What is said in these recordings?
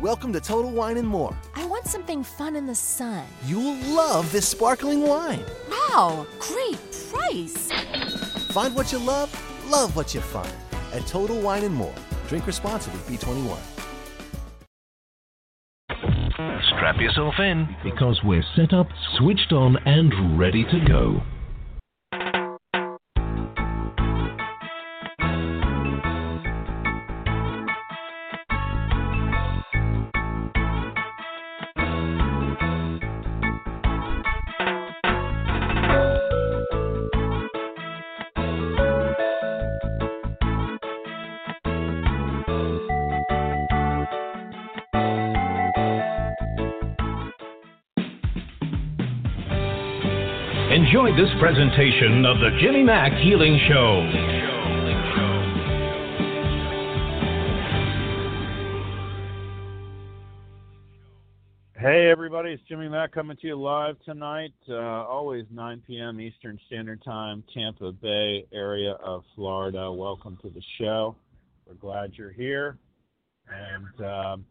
Welcome to Total Wine and More. I want something fun in the sun. You'll love this sparkling wine. Wow, great price. Find what you love, love what you find at Total Wine and More. Drink responsibly, B21. Strap yourself in because we're set up, switched on, and ready to go. Enjoy this presentation of the Jimmy Mack Healing Show. Hey everybody, it's Jimmy Mack coming to you live tonight. Uh, always 9 p.m. Eastern Standard Time, Tampa Bay area of Florida. Welcome to the show. We're glad you're here, and um,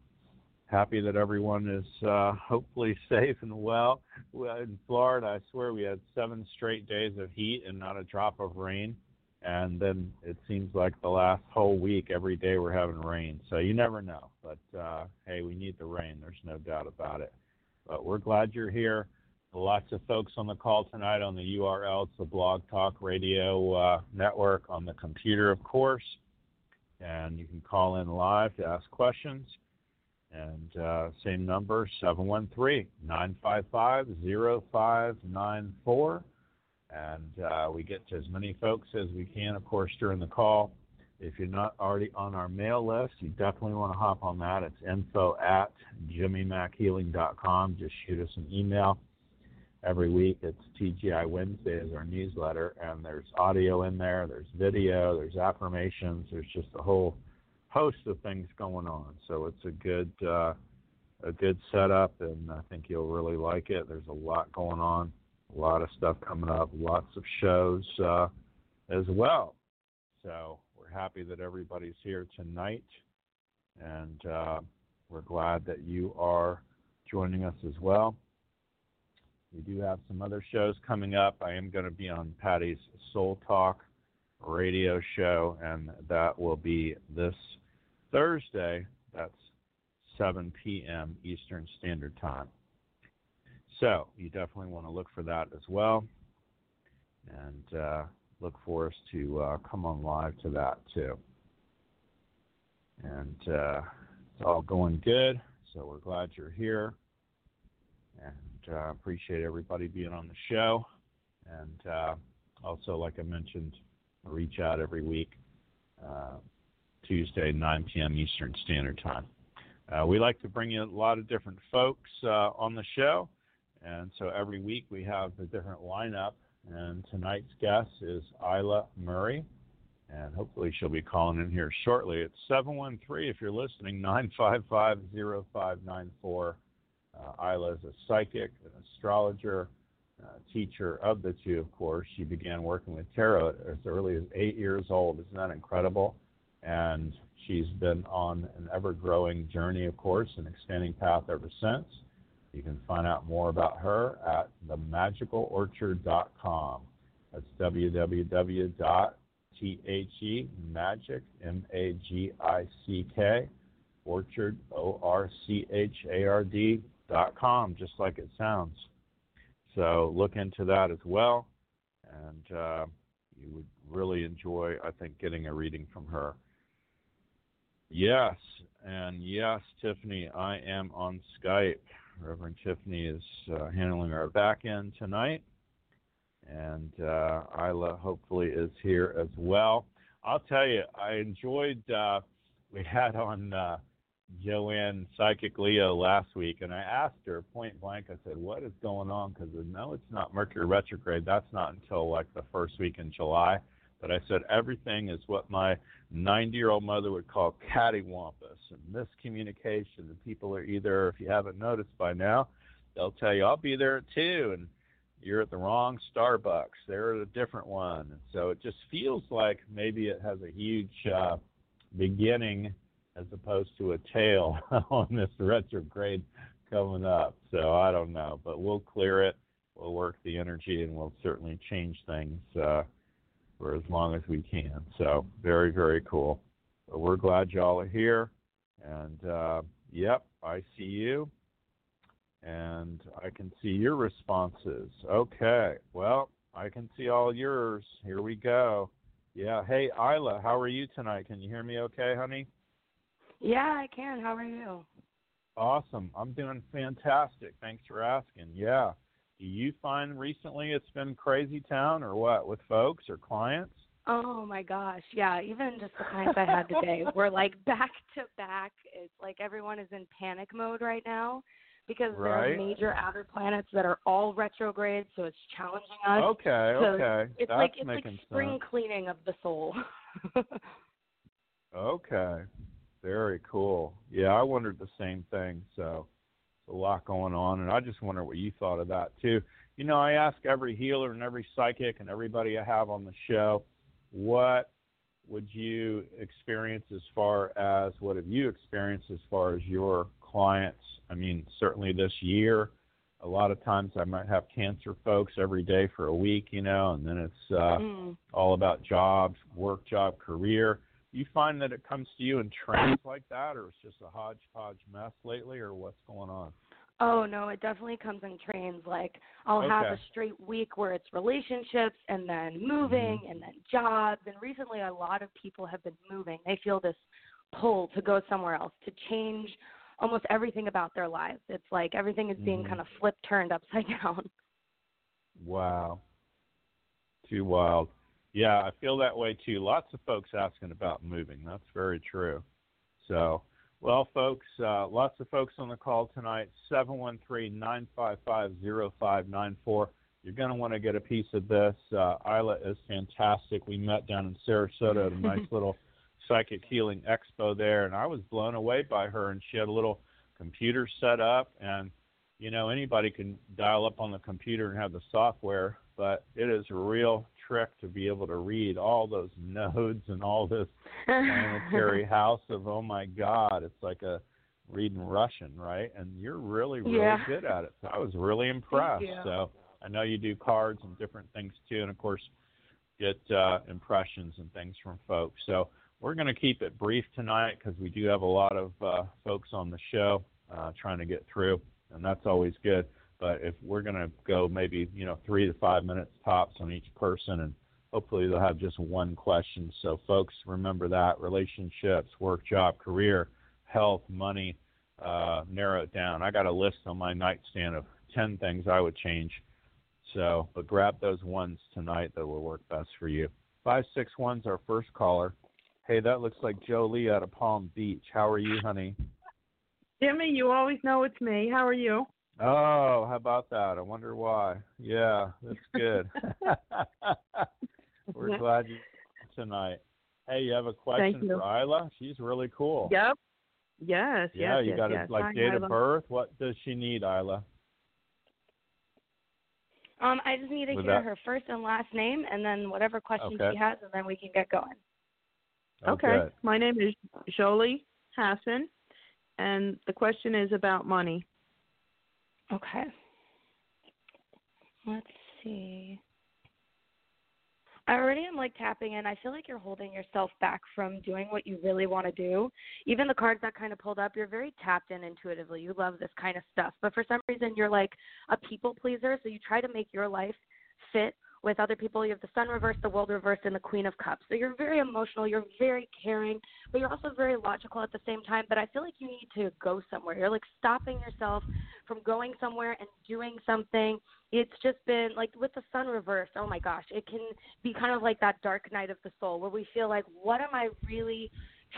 happy that everyone is uh, hopefully safe and well. In Florida, I swear we had seven straight days of heat and not a drop of rain. And then it seems like the last whole week, every day we're having rain. So you never know. But uh, hey, we need the rain. There's no doubt about it. But we're glad you're here. Lots of folks on the call tonight on the URL. It's the Blog Talk Radio uh, Network on the computer, of course. And you can call in live to ask questions. And uh, same number, 713 955 0594. And uh, we get to as many folks as we can, of course, during the call. If you're not already on our mail list, you definitely want to hop on that. It's info at jimmymackhealing.com. Just shoot us an email. Every week, it's TGI Wednesday is our newsletter, and there's audio in there, there's video, there's affirmations, there's just a whole host of things going on. So it's a good uh, a good setup, and I think you'll really like it. There's a lot going on, a lot of stuff coming up, lots of shows uh, as well. So we're happy that everybody's here tonight, and uh, we're glad that you are joining us as well. We do have some other shows coming up. I am going to be on Patty's Soul Talk radio show, and that will be this Thursday. That's 7 p.m. Eastern Standard Time. So you definitely want to look for that as well, and uh, look for us to uh, come on live to that too. And uh, it's all going good, so we're glad you're here, and uh, appreciate everybody being on the show. And uh, also, like I mentioned, reach out every week. Tuesday, 9 p.m. Eastern Standard Time. Uh, we like to bring you a lot of different folks uh, on the show, and so every week we have a different lineup. And tonight's guest is Isla Murray, and hopefully she'll be calling in here shortly. It's 713 if you're listening, 955 0594. Uh, Isla is a psychic, an astrologer, uh, teacher of the two, of course. She began working with tarot as early as eight years old. Isn't that incredible? And she's been on an ever growing journey, of course, an expanding path ever since. You can find out more about her at themagicalorchard.com. That's www.themagic, M-A-G-I-C-K, orchard, O-R-C-H-A-R-D dot com, just like it sounds. So look into that as well, and uh, you would really enjoy, I think, getting a reading from her. Yes, and yes, Tiffany, I am on Skype. Reverend Tiffany is uh, handling our back end tonight, and uh, Isla hopefully is here as well. I'll tell you, I enjoyed. Uh, we had on uh, Joanne Psychic Leo last week, and I asked her point blank. I said, "What is going on?" Because no, it's not Mercury retrograde. That's not until like the first week in July. But I said everything is what my 90-year-old mother would call cattywampus and miscommunication. And people are either, if you haven't noticed by now, they'll tell you, "I'll be there at two, and you're at the wrong Starbucks. They're at a different one. And so it just feels like maybe it has a huge uh, beginning as opposed to a tail on this retrograde coming up. So I don't know, but we'll clear it. We'll work the energy, and we'll certainly change things. Uh, for as long as we can. So very, very cool. But we're glad y'all are here. And uh, yep, I see you. And I can see your responses. Okay. Well, I can see all yours. Here we go. Yeah. Hey, Isla, how are you tonight? Can you hear me okay, honey? Yeah, I can. How are you? Awesome. I'm doing fantastic. Thanks for asking. Yeah do you find recently it's been crazy town or what with folks or clients? Oh my gosh, yeah. Even just the clients I had today were like back to back. It's like everyone is in panic mode right now because right. there are major outer planets that are all retrograde, so it's challenging us. Okay, so okay. It's That's like it's like spring sense. cleaning of the soul. okay. Very cool. Yeah, I wondered the same thing. So a lot going on, and I just wonder what you thought of that too. You know, I ask every healer and every psychic and everybody I have on the show, what would you experience as far as what have you experienced as far as your clients? I mean, certainly this year, a lot of times I might have cancer folks every day for a week, you know, and then it's uh, mm. all about jobs, work, job, career. You find that it comes to you in trains like that, or it's just a hodgepodge mess lately, or what's going on? Oh no, it definitely comes in trains. Like I'll Okay. have a straight week where it's relationships and then moving Mhm. and then jobs. And recently, a lot of people have been moving. They feel this pull to go somewhere else to change almost everything about their lives. It's like everything is being Mhm. kind of flipped, turned upside down. Wow. Too wild. Yeah, I feel that way too. Lots of folks asking about moving. That's very true. So, well, folks, uh, lots of folks on the call tonight. 713-955-0594. You're going to want to get a piece of this. Uh, Isla is fantastic. We met down in Sarasota at a nice little psychic healing expo there, and I was blown away by her. And she had a little computer set up, and you know anybody can dial up on the computer and have the software, but it is a real trick to be able to read all those nodes and all this planetary house of oh my god it's like a reading russian right? And you're really really Yeah. good at it. So i was really impressed. so i know you do cards and different things too and of course get uh, impressions and things from folks. So we're going to keep it brief tonight because we do have a lot of uh, folks on the show uh, trying to get through and that's always good but if we're going to go maybe you know three to five minutes tops on each person and hopefully they'll have just one question. So folks remember that. Relationships work job career health money uh, narrow it down. I got a list on my nightstand of 10 things i would change. So but grab those ones tonight that will work best for you. 561's our first caller. Hey that looks like Jolie out of palm beach. How are you honey? Jimmy, you always know it's me. How are you? Oh, how about that? I wonder why. Yeah, that's good. We're glad you tonight. Hey, you have a question you. for Isla? She's really cool. Yep. Yes, Yeah, yes, you yes, got yes. like Hi, date Isla. of birth. What does she need, Isla? Um, I just need to With hear that- her first and last name, and then whatever questions Okay. she has, and then we can get going. Oh, Okay. My name is Jolie Hassan, and the question is about money. Okay. Let's see. I already am like tapping in. I feel like you're holding yourself back from doing what you really want to do. Even the cards that kind of pulled up, you're very tapped in intuitively. You love this kind of stuff. But for some reason, you're like a people pleaser. So you try to make your life fit with other people. You have the sun reversed, the world reversed, and the queen of cups. So you're very emotional. You're very caring, but you're also very logical at the same time. But I feel like you need to go somewhere. You're like stopping yourself from going somewhere and doing something it's just been like with the sun reversed oh my gosh it can be kind of like that dark night of the soul where we feel like what am i really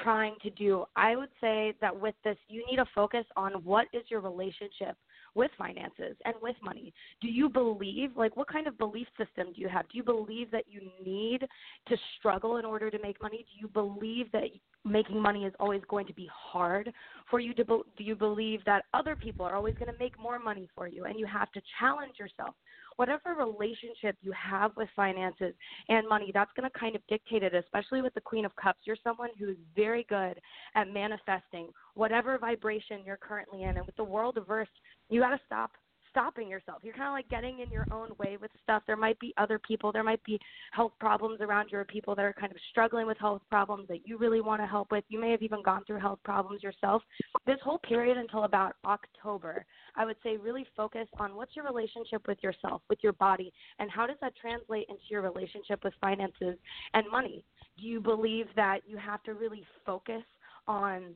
trying to do i would say that with this you need to focus on what is your relationship with finances and with money. Do you believe like what kind of belief system do you have? Do you believe that you need to struggle in order to make money? Do you believe that making money is always going to be hard for you do you believe that other people are always going to make more money for you and you have to challenge yourself? Whatever relationship you have with finances and money that's going to kind of dictate it especially with the queen of cups. You're someone who's very good at manifesting whatever vibration you're currently in. And with the world reversed you got to stop stopping yourself. You're kind of like getting in your own way with stuff. There might be other people, there might be health problems around you or people that are kind of struggling with health problems that you really want to help with. You may have even gone through health problems yourself. This whole period until about October, I would say really focus on what's your relationship with yourself, with your body, and how does that translate into your relationship with finances and money? Do you believe that you have to really focus on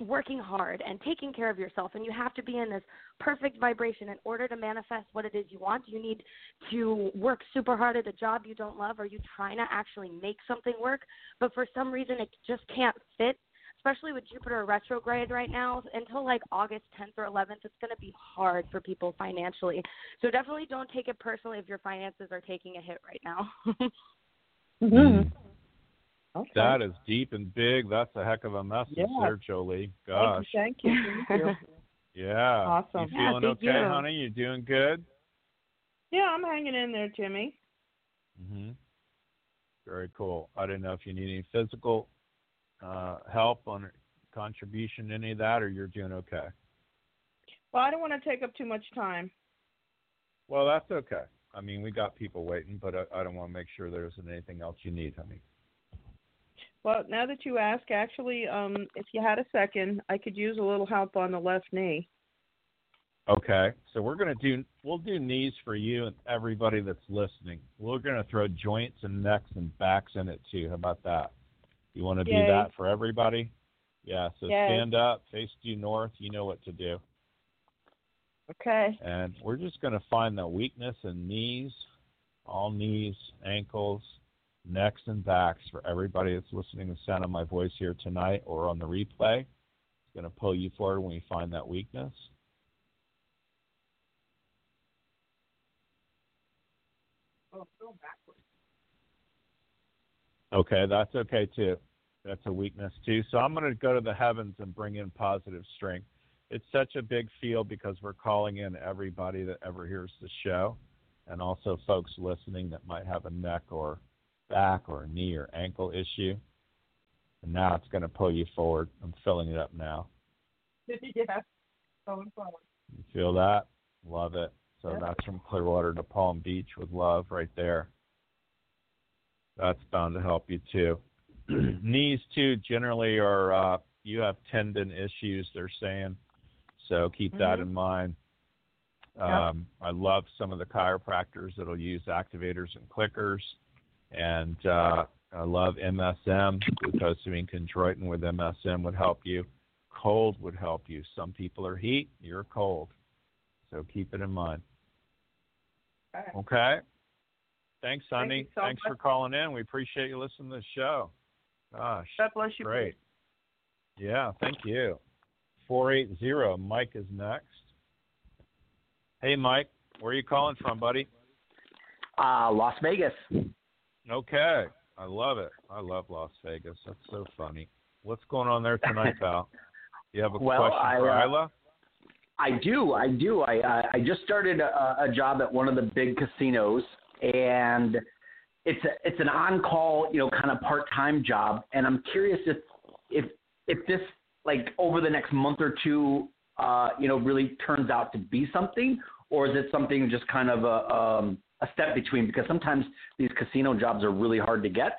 working hard and taking care of yourself and you have to be in this perfect vibration. In order to manifest what it is you want you need to work super hard at a job you don't love or you trying to actually make something work. But for some reason it just can't fit especially with Jupiter retrograde right now. Until like August 10th or 11th it's going to be hard for people financially. So definitely don't take it personally if your finances are taking a hit right now. Mm-hmm. Okay. That is deep and big. That's a heck of a message Yeah. there, Jolie. Gosh. Thank you. Thank you. Yeah. Awesome. You feeling thank okay, you. honey? You doing good? yeah, I'm hanging in there, Jimmy. Mhm. Very cool. I don't know if you need any physical uh, help on contribution, any of that, or you're doing okay. Well, I don't want to take up too much time. Well, that's okay. I mean, we got people waiting, but I, I don't want to make sure there isn't anything else you need, honey. Well, now that you ask, actually, um, if you had a second, I could use a little help on the left knee. Okay, so we're gonna do we'll do knees for you and everybody that's listening. We're gonna throw joints and necks and backs in it too. How about that? You want to do that for everybody? Yeah. So Yay. stand up, face due north. You know what to do. Okay. And we're just gonna find the weakness in knees, all knees, ankles, necks, and backs for everybody that's listening to the sound of my voice here tonight or on the replay. It's gonna pull you forward when we find that weakness. Oh, okay, that's okay too. That's a weakness too. So I'm going to go to the heavens and bring in positive strength. It's such a big field because we're calling in everybody that ever hears the show and also folks listening that might have a neck or back or knee or ankle issue. And now it's going to pull you forward. I'm filling it up now. yeah. Going forward. You feel that? Love it. So Yeah. that's from Clearwater to Palm Beach with love right there. That's bound to help you too. Knees too generally are uh, you have tendon issues. They're saying, so keep that Mhm. in mind. Yeah. Um, I love some of the chiropractors that'll use activators and clickers, and uh, I love MSM. Glucosamine chondroitin with MSM would help you. Cold would help you. Some people are heat, you're cold, so keep it in mind. Okay. Okay. Thanks, Thank so Thanks for calling in. We appreciate you listening to the show. Gosh, God bless you. great. Yeah, thank you. 480, Mike is next. Hey, Mike, where are you calling from, buddy? Uh, Las Vegas. Okay, I love it. I love Las Vegas. That's so funny. What's going on there tonight, pal? You have a well, question I, for uh, Isla? I do, I do. I I, I just started a, a job at one of the big casinos, and it's a, it's an on-call, you know, kind of part-time job, and I'm curious if if if this like over the next month or two, uh, you know, really turns out to be something, or is it something just kind of a um, a step between? Because sometimes these casino jobs are really hard to get.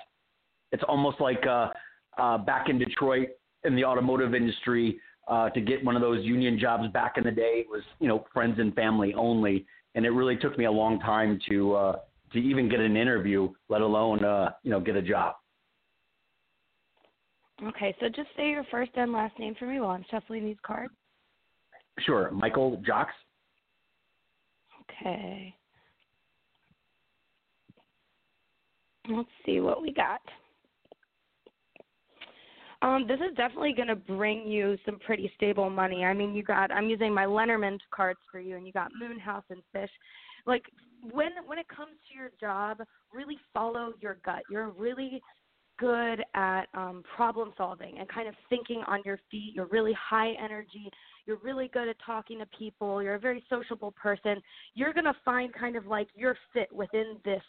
It's almost like uh, uh, back in Detroit in the automotive industry uh, to get one of those union jobs back in the day. Was you know friends and family only, and it really took me a long time to uh, to even get an interview, let alone uh, you know get a job. Okay, so just say your first and last name for me while I'm shuffling these cards. Sure, Michael Jocks. Okay. Let's see what we got. Um, this is definitely going to bring you some pretty stable money. I mean, you got I'm using my Lenormand cards for you, and you got Moon House and Fish. Like when when it comes to your job, really follow your gut. You're really good at um, problem solving and kind of thinking on your feet. You're really high energy. You're really good at talking to people. You're a very sociable person. You're going to find kind of like your fit within this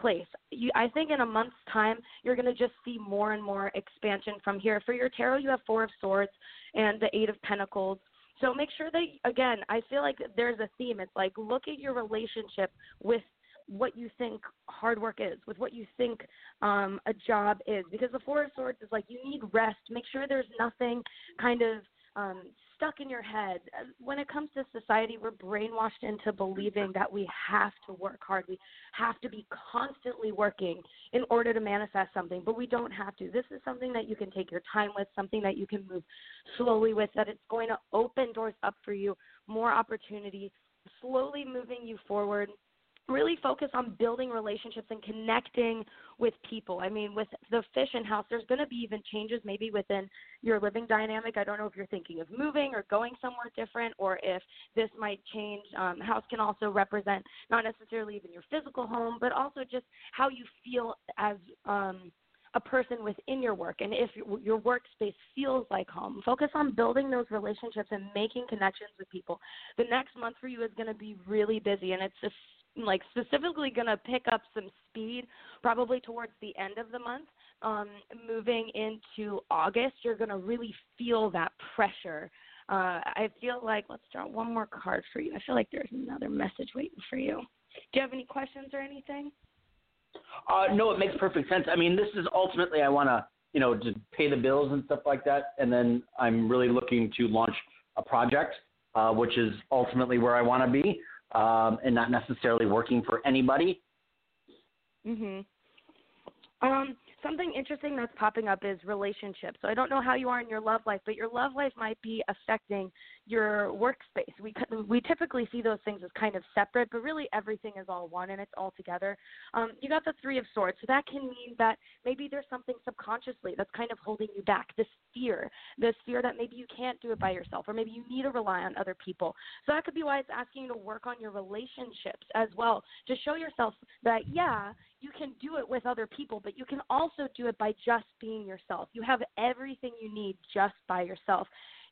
place. You, I think in a month's time, you're going to just see more and more expansion from here. For your tarot, you have Four of Swords and the Eight of Pentacles. So make sure that, again, I feel like there's a theme. It's like look at your relationship with what you think hard work is, with what you think um, a job is. Because the Four of Swords is like you need rest. Make sure there's nothing kind of um, stuck in your head. Uh, when it comes to society, we're brainwashed into believing that we have to work hard. We have to be constantly working in order to manifest something, but we don't have to. This is something that you can take your time with, something that you can move slowly with, that it's going to open doors up for you, more opportunity, slowly moving you forward really focus on building relationships and connecting with people. I mean, with the fish in house, there's going to be even changes maybe within your living dynamic. I don't know if you're thinking of moving or going somewhere different, or if this might change. Um, house can also represent not necessarily even your physical home, but also just how you feel as um, a person within your work and if your workspace feels like home. Focus on building those relationships and making connections with people. The next month for you is going to be really busy, and it's like specifically going to pick up some speed probably towards the end of the month. Um, moving into August, you're going to really feel that pressure. Uh, I feel like let's draw one more card for you. I feel like there's another message waiting for you. Do you have any questions or anything? Uh, no, it makes perfect sense. I mean, this is ultimately I want to, you know, just pay the bills and stuff like that, and then I'm really looking to launch a project, uh, which is ultimately where I want to be um, and not necessarily working for anybody. Mhm. Um, something interesting that's popping up is relationships. So I don't know how you are in your love life, but your love life might be affecting your workspace. We we typically see those things as kind of separate, but really everything is all one and it's all together. Um, you got the three of swords, so that can mean that maybe there's something subconsciously that's kind of holding you back. This fear, this fear that maybe you can't do it by yourself, or maybe you need to rely on other people. So that could be why it's asking you to work on your relationships as well to show yourself that yeah, you can do it with other people, but you can also do it by just being yourself. You have everything you need just by yourself.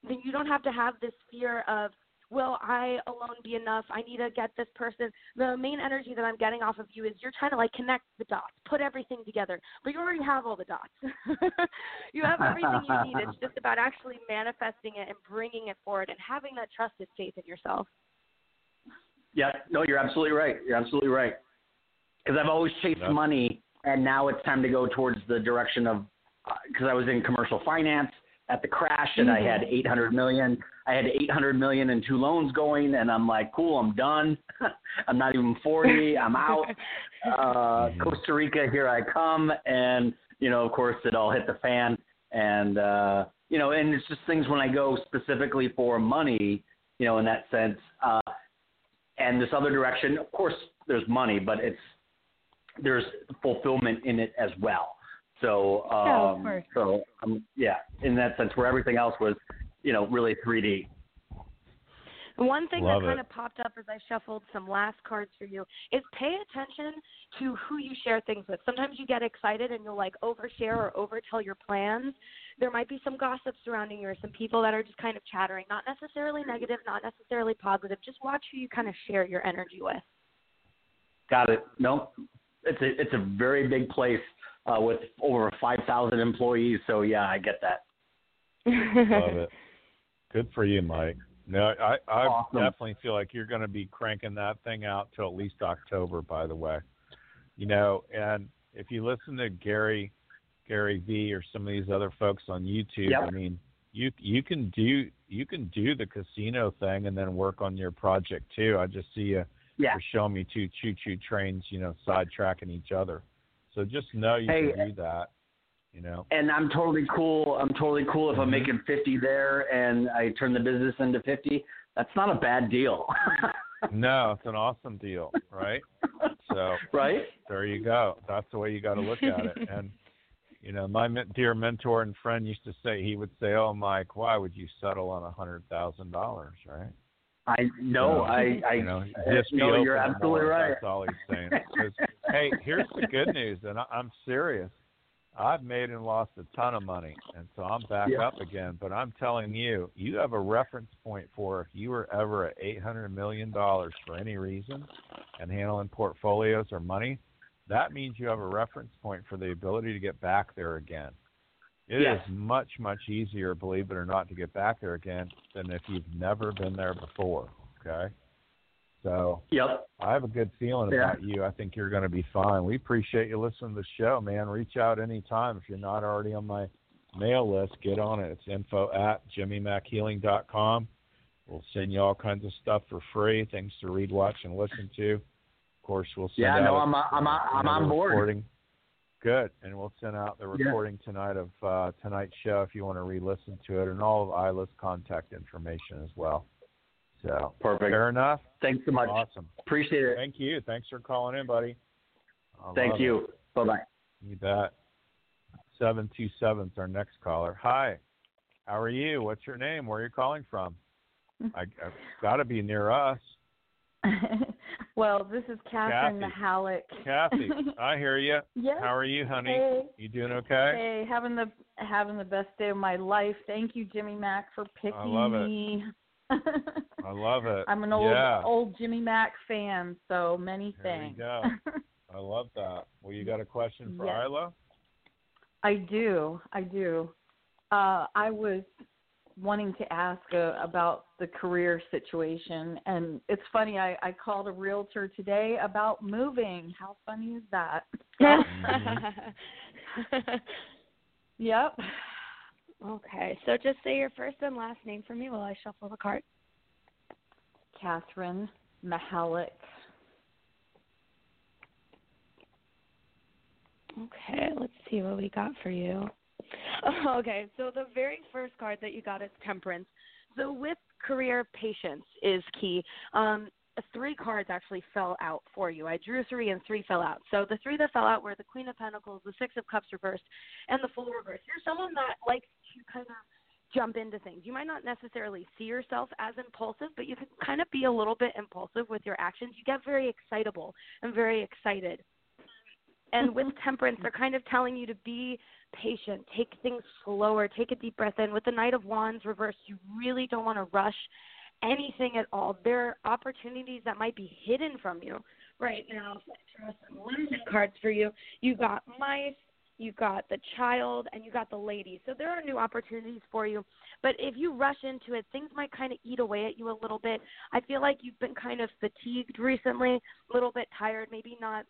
Then you don't have to have this fear of, will I alone be enough? I need to get this person. The main energy that I'm getting off of you is you're trying to like connect the dots, put everything together, but you already have all the dots. you have everything you need. It's just about actually manifesting it and bringing it forward and having that trust trusted faith in yourself. Yeah, no, you're absolutely right. You're absolutely right. Because I've always chased money, and now it's time to go towards the direction of because uh, I was in commercial finance at the crash, and mm-hmm. I had 800 million. I had 800 million in two loans going, and I'm like, cool, I'm done. I'm not even 40. I'm out. Uh, Costa Rica, here I come, and you know, of course, it all hit the fan, and uh, you know, and it's just things when I go specifically for money, you know, in that sense. Uh, and this other direction, of course, there's money, but it's there's fulfillment in it as well. So, um, oh, so um, yeah, in that sense, where everything else was, you know, really 3D. One thing Love that kind it. of popped up as I shuffled some last cards for you is pay attention to who you share things with. Sometimes you get excited and you'll like overshare or overtell your plans. There might be some gossip surrounding you or some people that are just kind of chattering, not necessarily negative, not necessarily positive. Just watch who you kind of share your energy with. Got it. No, it's a it's a very big place uh, with over five thousand employees. So yeah, I get that. Love it. Good for you, Mike. No, I I Awesome. definitely feel like you're going to be cranking that thing out till at least October. By the way, you know, and if you listen to Gary Gary V or some of these other folks on YouTube, Yep. I mean, you you can do you can do the casino thing and then work on your project too. I just see you Yeah. you're showing me two choo choo trains, you know, sidetracking each other. So just know you Hey, can do that. You know. And I'm totally cool. I'm totally cool if I'm Mhm. making 50 there and I turn the business into 50. That's not a bad deal. No, it's an awesome deal, right? So right? there you go. That's the way you got to look at it. And you know, my dear mentor and friend used to say he would say, "Oh, Mike, why would you settle on a hundred thousand dollars?" Right? I no, So, I I you know, just no, you're absolutely more. right. That's all he's saying. hey, here's the good news, and I, I'm serious. I've made and lost a ton of money, and so I'm back Yeah. up again. But I'm telling you, you have a reference point for if you were ever at eight hundred million dollars for any reason, and handling portfolios or money. That means you have a reference point for the ability to get back there again. It is Yes. much much easier, believe it or not, to get back there again than if you've never been there before. Okay, so Yep. I have a good feeling Yeah. about you. I think you're going to be fine. We appreciate you listening to the show, man. Reach out anytime if you're not already on my mail list. Get on it. It's info at jimmymackhealing.com. We'll send you all kinds of stuff for free, things to read, watch, and listen to. Of course, we'll send Yeah, out no, uh, uh, a- I'm I'm I'm on board. Recording. Good, and we'll send out the Yeah. recording tonight of uh, tonight's show if you want to re-listen to it, and all of Isla's contact information as well. So Perfect. fair enough. Thanks so much. Awesome. Appreciate it. Thank you. Thanks for calling in, buddy. I Thank you. Bye bye. You bet. Seven two seven's our next caller. Hi. How are you? What's your name? Where are you calling from? I, I've got to be near us. well, this is Catherine Kathy. Mahalik. Kathy, I hear you. Yes. How are you, honey? Hey. You doing okay? Hey, having the having the best day of my life. Thank you, Jimmy Mack, for picking I love it. me. I love it. I'm an old yeah. old Jimmy Mack fan, so many There you things. go. I love that. Well, you got a question for Yes. Isla? I do. I do. Uh, I was wanting to ask uh, about the career situation, and it's funny. I, I called a realtor today about moving. How funny is that? yep. Okay, so just say your first and last name for me while I shuffle the card. Catherine Mahalik. Okay, let's see what we got for you. Okay, so the very first card that you got is Temperance. So with career, patience is key. Um, three cards actually fell out for you. I drew three and three fell out. So the three that fell out were the Queen of Pentacles, the Six of Cups reversed, and the Fool reverse. You're someone that likes to kind of jump into things. You might not necessarily see yourself as impulsive, but you can kind of be a little bit impulsive with your actions. You get very excitable and very excited. And with temperance, they're kind of telling you to be patient, take things slower, take a deep breath in. With the Knight of Wands reversed, you really don't want to rush anything at all. There are opportunities that might be hidden from you right now. So I throw some Lenormand cards for you. You got mice, you got the child, and you got the lady. So there are new opportunities for you. But if you rush into it, things might kind of eat away at you a little bit. I feel like you've been kind of fatigued recently, a little bit tired, maybe not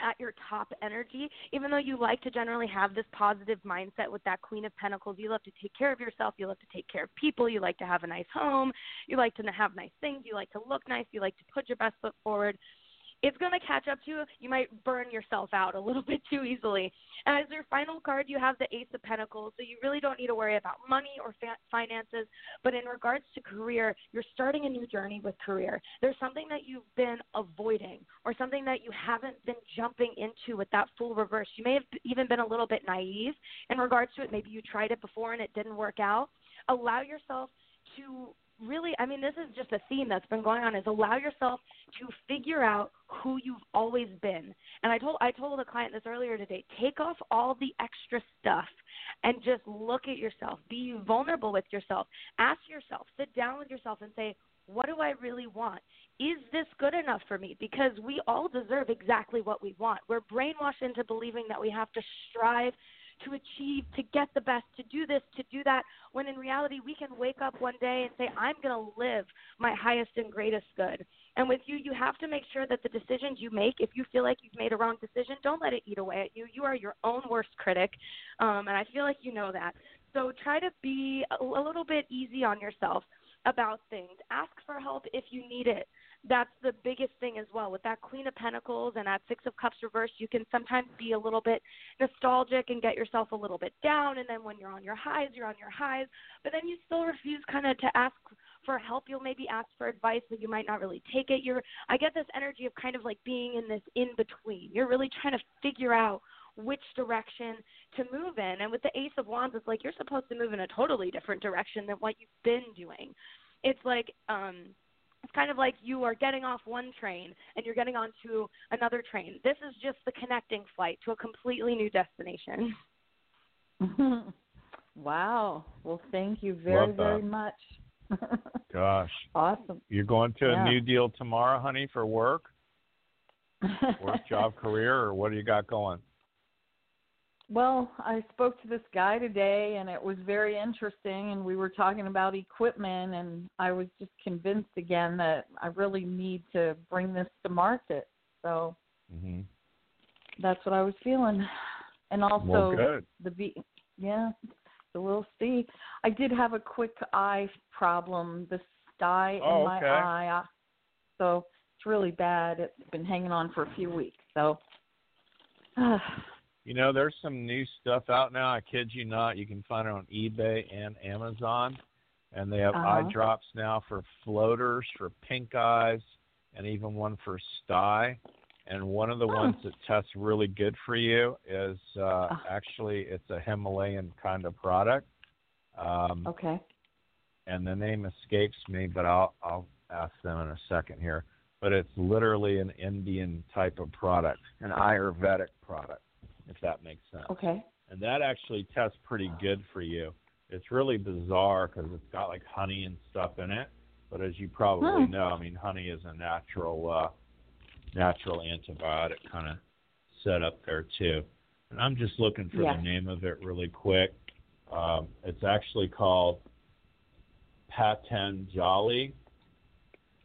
at your top energy, even though you like to generally have this positive mindset with that Queen of Pentacles. You love to take care of yourself. You love to take care of people. You like to have a nice home. You like to have nice things. You like to look nice. You like to put your best foot forward. It's going to catch up to you. You might burn yourself out a little bit too easily. And as your final card, you have the Ace of Pentacles, so you really don't need to worry about money or fa- finances. But in regards to career, you're starting a new journey with career. There's something that you've been avoiding or something that you haven't been jumping into with that fool reverse. You may have even been a little bit naive in regards to it. Maybe you tried it before and it didn't work out. Allow yourself to really I mean this is just a theme that's been going on is allow yourself to figure out who you've always been. And I told I told a client this earlier today, take off all the extra stuff and just look at yourself. Be vulnerable with yourself. Ask yourself, sit down with yourself and say, what do I really want? Is this good enough for me? Because we all deserve exactly what we want. We're brainwashed into believing that we have to strive to achieve, to get the best, to do this, to do that, when in reality we can wake up one day and say, I'm going to live my highest and greatest good. And with you, you have to make sure that the decisions you make, if you feel like you've made a wrong decision, don't let it eat away at you. You are your own worst critic, um, and I feel like you know that. So try to be a, a little bit easy on yourself about things. Ask for help if you need it that's the biggest thing as well. With that Queen of Pentacles and that Six of Cups reversed, you can sometimes be a little bit nostalgic and get yourself a little bit down. And then when you're on your highs, you're on your highs. But then you still refuse kind of to ask for help. You'll maybe ask for advice, but you might not really take it. You're, I get this energy of kind of like being in this in between. You're really trying to figure out which direction to move in. And with the Ace of Wands, it's like you're supposed to move in a totally different direction than what you've been doing. It's like, um, it's kind of like you are getting off one train and you're getting onto another train. This is just the connecting flight to a completely new destination. wow. Well, thank you very, very much. Gosh. Awesome. You're going to yeah. a new deal tomorrow, honey, for work? work, job, career, or what do you got going? Well, I spoke to this guy today and it was very interesting and we were talking about equipment and I was just convinced again that I really need to bring this to market. So mm-hmm. that's what I was feeling. And also well, the V yeah. So we'll see. I did have a quick eye problem, the sty oh, in my okay. eye. So it's really bad. It's been hanging on for a few weeks. So You know, there's some new stuff out now. I kid you not. You can find it on eBay and Amazon. And they have uh-huh. eye drops now for floaters, for pink eyes, and even one for sty. And one of the oh. ones that tests really good for you is uh, uh. actually it's a Himalayan kind of product. Um, okay. And the name escapes me, but I'll I'll ask them in a second here. But it's literally an Indian type of product, an Ayurvedic product if that makes sense. Okay. And that actually tests pretty good for you. It's really bizarre because it's got like honey and stuff in it. But as you probably hmm. know, I mean, honey is a natural, uh, natural antibiotic kind of set up there too. And I'm just looking for yeah. the name of it really quick. Um, it's actually called Patanjali,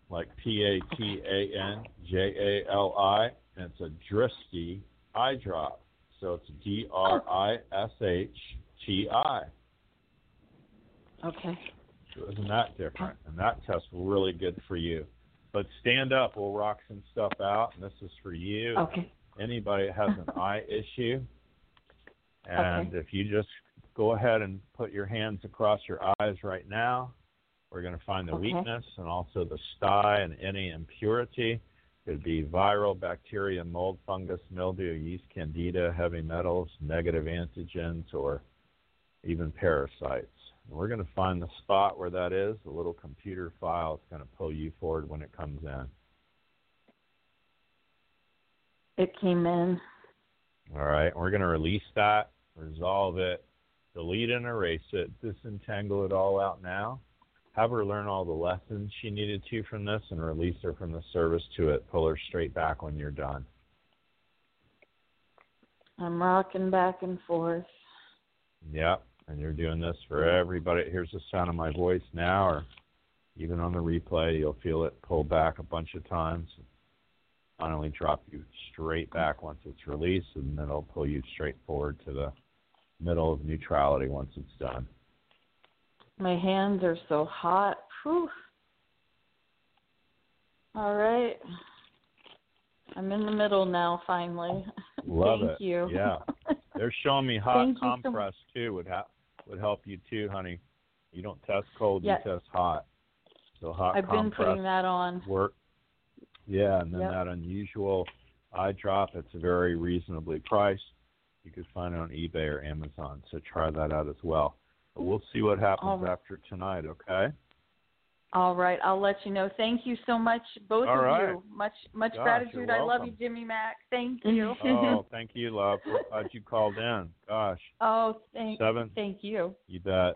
like P A T A N J A L I, and it's a Drishti eye drop. So it's D R I S H T I. Okay. So isn't that different? And that test's really good for you. But stand up, we'll rock some stuff out, and this is for you. Okay. Anybody that has an eye issue. And okay. if you just go ahead and put your hands across your eyes right now, we're going to find the okay. weakness and also the sty and any impurity. It could be viral, bacteria, mold, fungus, mildew, yeast, candida, heavy metals, negative antigens, or even parasites. And we're going to find the spot where that is. The little computer file is going to pull you forward when it comes in. It came in. All right. We're going to release that, resolve it, delete and erase it, disentangle it all out now have her learn all the lessons she needed to from this and release her from the service to it. Pull her straight back when you're done. I'm rocking back and forth. Yep. And you're doing this for everybody. Here's the sound of my voice now, or even on the replay, you'll feel it pull back a bunch of times. Not only drop you straight back once it's released, and then it'll pull you straight forward to the middle of neutrality once it's done. My hands are so hot. Whew. All right. I'm in the middle now, finally. Love Thank it. you. Yeah. They're showing me hot compress so too would ha- would help you too, honey. You don't test cold, yeah. you test hot. So hot I've compress been putting that on. Work. Yeah, and then yep. that unusual eye drop, it's very reasonably priced. You could find it on eBay or Amazon. So try that out as well. But we'll see what happens right. after tonight, okay? All right, I'll let you know. Thank you so much, both All of right. you. Much much Gosh, gratitude. I love you. Jimmy Mack. Thank you. oh, thank you, love. We're Glad you called in. Gosh, oh, thank Seven. thank you. you bet.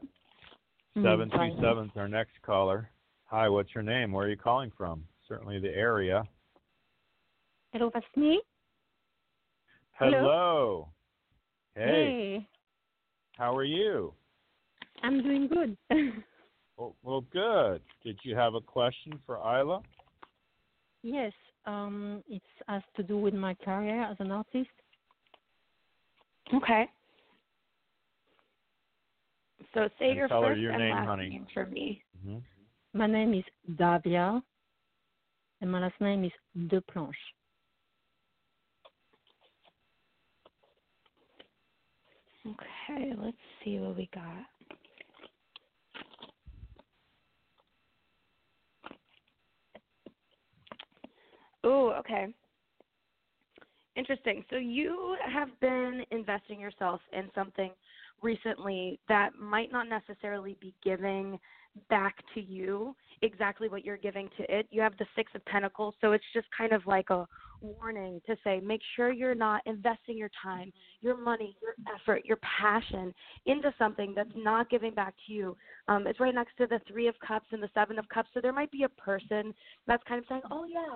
Mm, Seven two seven's our next caller. Hi, what's your name? Where are you calling from? Certainly the area. Hello, that's me. Hello. Hello. Hey, how are you? I'm doing good. Well, well, good. Did you have a question for Isla? yes, um, it has to do with my career as an artist. Okay. So say And your tell her first your and name, last honey. name for me. hmm My name is Davia, and my last name is De Planche. Okay, let's see what we got. Oh, okay. Interesting. So you have been investing yourself in something recently that might not necessarily be giving back to you exactly what you're giving to it. You have the 6 of pentacles, so it's just kind of like a warning to say make sure you're not investing your time, your money, your effort, your passion into something that's not giving back to you. Um, it's right next to the Three of Cups and the Seven of Cups, so there might be a person that's kind of saying, "Oh yeah,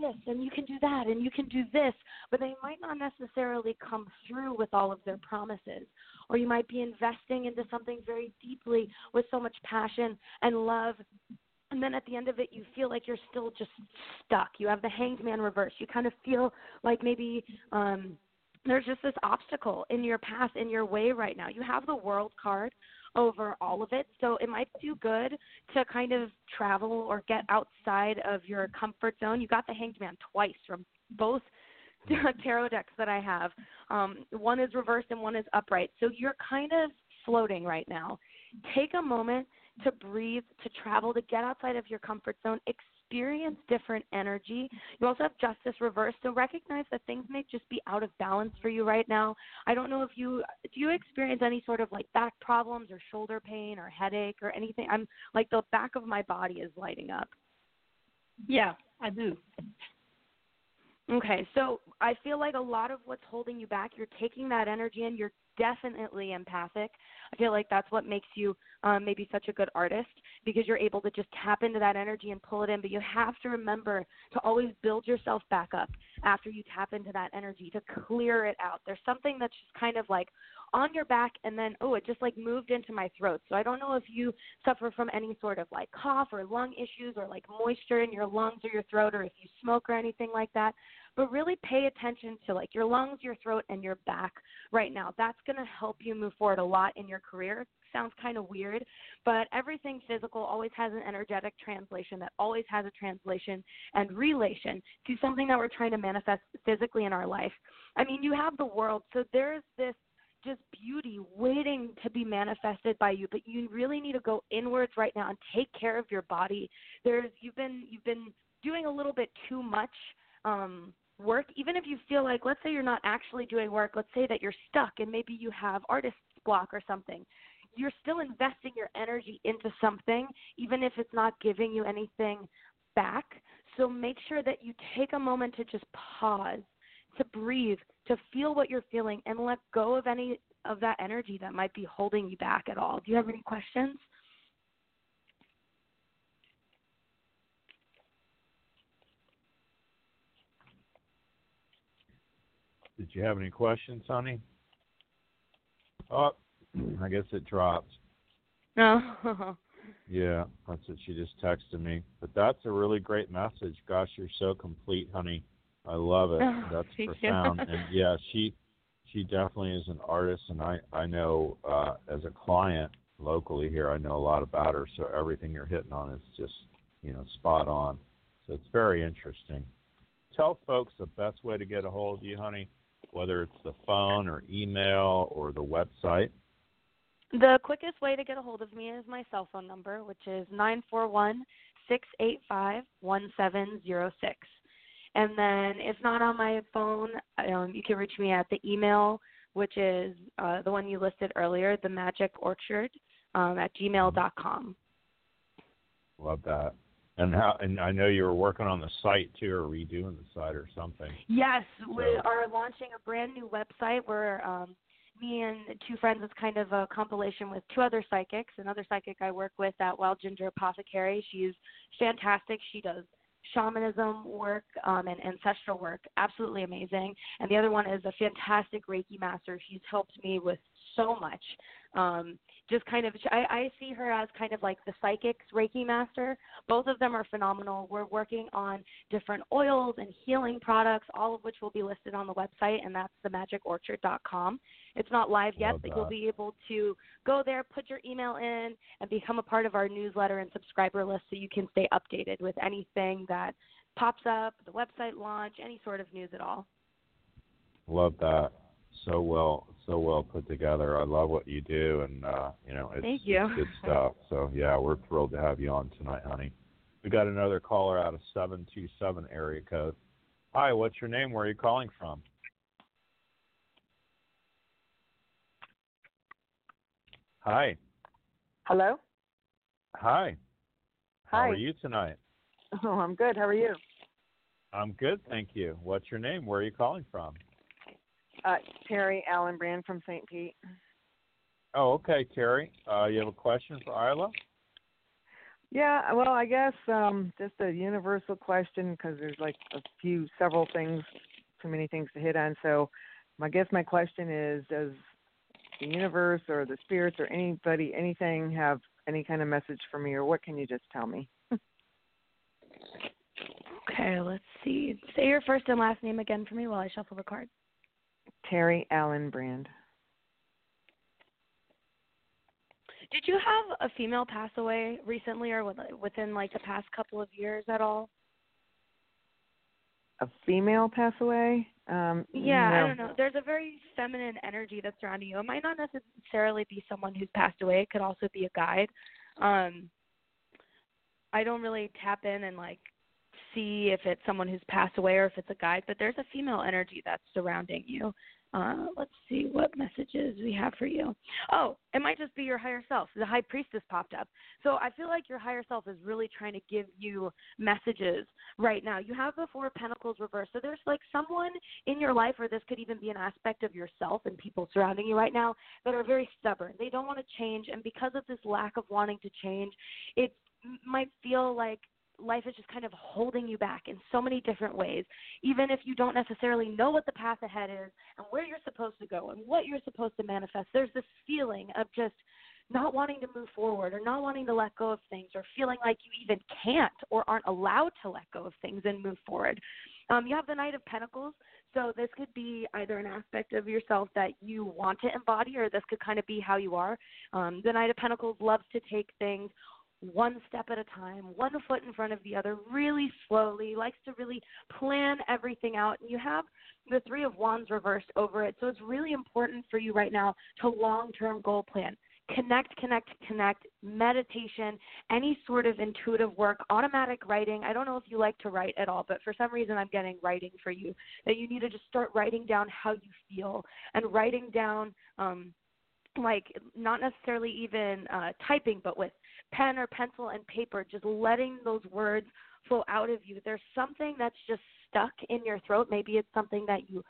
this and you can do that and you can do this," but they might not necessarily come through with all of their promises. Or you might be investing into something very deeply with so much passion and love and then at the end of it you feel like you're still just stuck. You have the hanged man reverse. You kind of feel like maybe um there's just this obstacle in your path in your way right now. You have the world card over all of it. So it might do good to kind of travel or get outside of your comfort zone. You got the hanged man twice from both tarot decks that i have. Um one is reversed and one is upright. So you're kind of floating right now. Take a moment to breathe, to travel, to get outside of your comfort zone, experience different energy. You also have justice reversed, so recognize that things may just be out of balance for you right now. I don't know if you do you experience any sort of like back problems or shoulder pain or headache or anything. I'm like the back of my body is lighting up. Yeah, I do. Okay, so I feel like a lot of what's holding you back, you're taking that energy and You're definitely empathic. I feel like that's what makes you um, maybe such a good artist because you're able to just tap into that energy and pull it in. But you have to remember to always build yourself back up after you tap into that energy to clear it out. There's something that's just kind of like on your back and then oh it just like moved into my throat. So i don't know if you suffer from any sort of like cough or lung issues or like moisture in your lungs or your throat or if you smoke or anything like that. But really pay attention to like your lungs your throat and your back right now. That's going to help you move forward a lot in your career sounds kind of weird but everything physical always has an energetic translation that always has a translation and relation to something that we're trying to manifest physically in our life. I mean you have the world so there's this just beauty waiting to be manifested by you but you really need to go inwards right now and take care of your body. There's you've been you've been doing a little bit too much um work. Even if you feel like let's say you're not actually doing work let's say that you're stuck and maybe you have artist's block or something you're still investing your energy into something even if it's not giving you anything back so make sure that you take a moment to just pause to breathe, to feel what you're feeling, and let go of any of that energy that might be holding you back at all. Do you have any questions? Did you have any questions, honey? Oh, I guess it dropped. No. Yeah, that's what she just texted me. But that's a really great message. Gosh, you're so complete, honey. I love it. Oh, That's you. profound. and yeah, she she definitely is an artist and I I know uh as a client locally here, I know a lot about her, so everything you're hitting on is just, you know, spot on. So it's very interesting. Tell folks the best way to get a hold of you, honey, whether it's the phone or email or the website. The quickest way to get a hold of me is my cell phone number, which is nine four one six eight five one seven zero six. And then if not on my phone, um, you can reach me at the email, which is uh, the one you listed earlier, the Magic Orchard um, at gmail dot com. Love that. And how? And I know you were working on the site too, or redoing the site or something. Yes, So- we are launching a brand new website where um, me and two friends it's kind of a compilation with two other psychics. Another psychic I work with at Wild Ginger Apothecary. She's fantastic. She does shamanism work um, and ancestral work, absolutely amazing. And the other one is a fantastic Reiki master. She's helped me with so much. Um, just kind of, I, I see her as kind of like the psychics Reiki master. Both of them are phenomenal. We're working on different oils and healing products, all of which will be listed on the website, and that's themagickorchard.com. It's not live yet, Love but you'll be able to go there, put your email in, and become a part of our newsletter and subscriber list so you can stay updated with anything that pops up, the website launch, any sort of news at all. Love that. So well, so well put together. I love what you do, and uh, you know, it's, Thank you. it's good stuff. So yeah, we're thrilled to have you on tonight, honey. We got another caller out of seven two seven area code. Hi, what's your name? Where are you calling from? Hi. Hello? Hi. How Hi. are you tonight? Oh, I'm good. How are you? I'm good, thank you. What's your name? Where are you calling from? Uh, Terry Allen Brand from St. Pete. Oh, okay, Terry. Uh, you have a question for Isla? Yeah, well, I guess um, just a universal question because there's like a few, several things, too many things to hit on. So, I guess my question is: Does the universe or the spirits or anybody, anything, have any kind of message for me, or what can you just tell me? Okay, let's see. Say your first and last name again for me while I shuffle the cards. Terry Allen Brand. Did you have a female pass away recently or within like the past couple of years at all? A female pass away? Um, Yeah, no. I don't know. There's a very feminine energy that's surrounding you. It might not necessarily be someone who's passed away. It could also be a guide. Um, I don't really tap in and like see if it's someone who's passed away or if it's a guide, but there's a female energy that's surrounding you. Uh, let's see what messages we have for you. Oh, it might just be your higher self. The high priestess popped up. So I feel like your higher self is really trying to give you messages right now. You have the Four Pentacles reversed. So there's like someone in your life, or this could even be an aspect of yourself and people surrounding you right now that are very stubborn. They don't want to change. And because of this lack of wanting to change, it might feel like life is just kind of holding you back in so many different ways, even if you don't necessarily know what the path ahead is and where you're supposed to go and what you're supposed to manifest. There's this feeling of just not wanting to move forward or not wanting to let go of things or feeling like you even can't or aren't allowed to let go of things and move forward. Um, you have the Knight of Pentacles, so this could be either an aspect of yourself that you want to embody or this could kind of be how you are. Um, the Knight of Pentacles loves to take things one step at a time, one foot in front of the other, really slowly, likes to really plan everything out. And you have the Three of Wands reversed over it. So it's really important for you right now to long term goal plan. Connect, connect, connect, meditation, any sort of intuitive work, automatic writing. I don't know if you like to write at all, but for some reason I'm getting writing for you. That you need to just start writing down how you feel and writing down um, like not necessarily even uh, typing, but with pen or pencil and paper, just letting those words flow out of you. There's something that's just stuck in your throat. Maybe it's something that you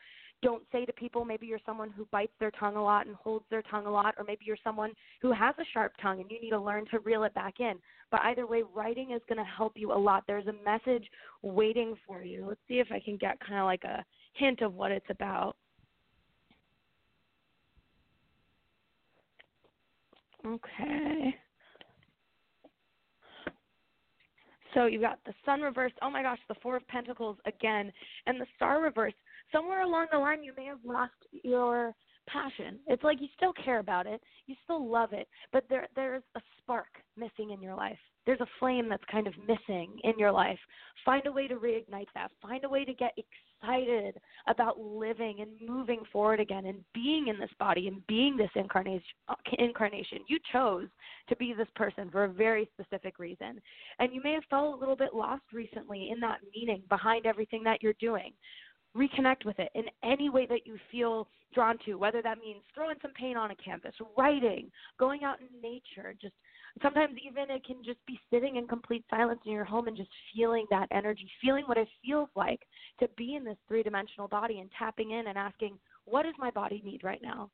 don't say to people. Maybe you're someone who bites their tongue a lot and holds their tongue a lot, or maybe you're someone who has a sharp tongue and you need to learn to reel it back in. But either way, writing is going to help you a lot. There's a message waiting for you. Let's see if I can get kind of like a hint of what it's about. Okay. So you got the sun reversed. Oh my gosh, the four of pentacles again, and the star reversed. Somewhere along the line, you may have lost your passion. It's like you still care about it, you still love it, but there there's a spark missing in your life. There's a flame that's kind of missing in your life. Find a way to reignite that. Find a way to get excited about living and moving forward again and being in this body and being this incarnation. Incarnation. You chose to be this person for a very specific reason, and you may have felt a little bit lost recently in that meaning behind everything that you're doing reconnect with it in any way that you feel drawn to, whether that means throwing some paint on a canvas, writing, going out in nature, just Sometimes even it can just be sitting in complete silence in your home and just feeling that energy, feeling what it feels like to be in this three dimensional body and tapping in and asking, what does my body need right now?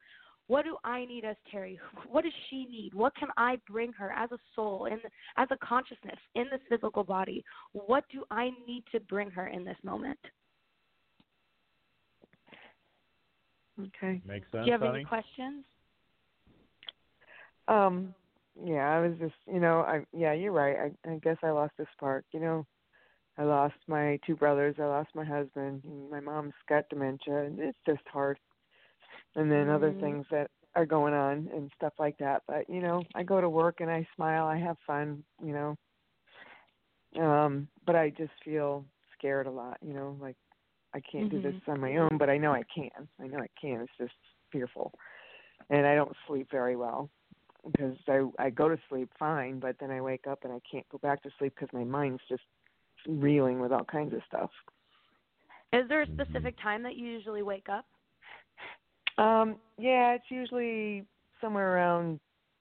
What do I need as Terry? What does she need? What can I bring her as a soul and as a consciousness in this physical body? What do I need to bring her in this moment? Okay. Makes sense. Do you have honey? any questions? Um, yeah, I was just, you know, I yeah, you're right. I I guess I lost a spark. You know, I lost my two brothers. I lost my husband. My mom's got dementia, and it's just hard. And then other Mm. things that are going on and stuff like that. But you know, I go to work and I smile. I have fun. You know. Um, but I just feel scared a lot. You know, like I can't do this Mhm. on my own, but I know I can. I know I can. It's just fearful, and I don't sleep very well because I I go to sleep fine, but then I wake up and I can't go back to sleep because my mind's just reeling with all kinds of stuff. Is there a specific time that you usually wake up? Um, yeah, it's usually somewhere around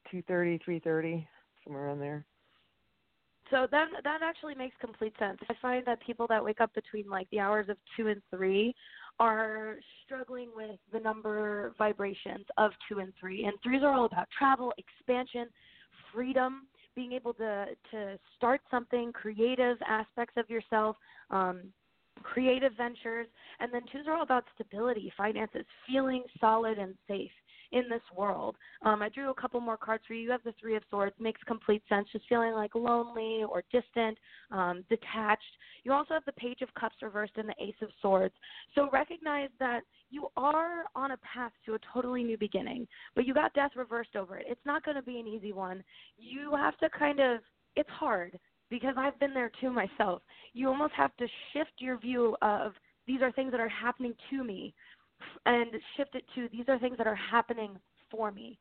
two thirty, three thirty, somewhere around there. So that that actually makes complete sense. I find that people that wake up between like the hours of two and three are struggling with the number vibrations of two and three. And threes are all about travel, expansion, freedom, being able to to start something, creative aspects of yourself, um, creative ventures, and then twos are all about stability, finances, feeling solid and safe in this world. Um, I drew a couple more cards for you. You have the Three of Swords, makes complete sense. Just feeling like lonely or distant, um, detached. You also have the Page of Cups reversed and the Ace of Swords. So recognize that you are on a path to a totally new beginning, but you got death reversed over it. It's not going to be an easy one. You have to kind of, it's hard because I've been there too myself. You almost have to shift your view of these are things that are happening to me and shift it to these are things that are happening for me,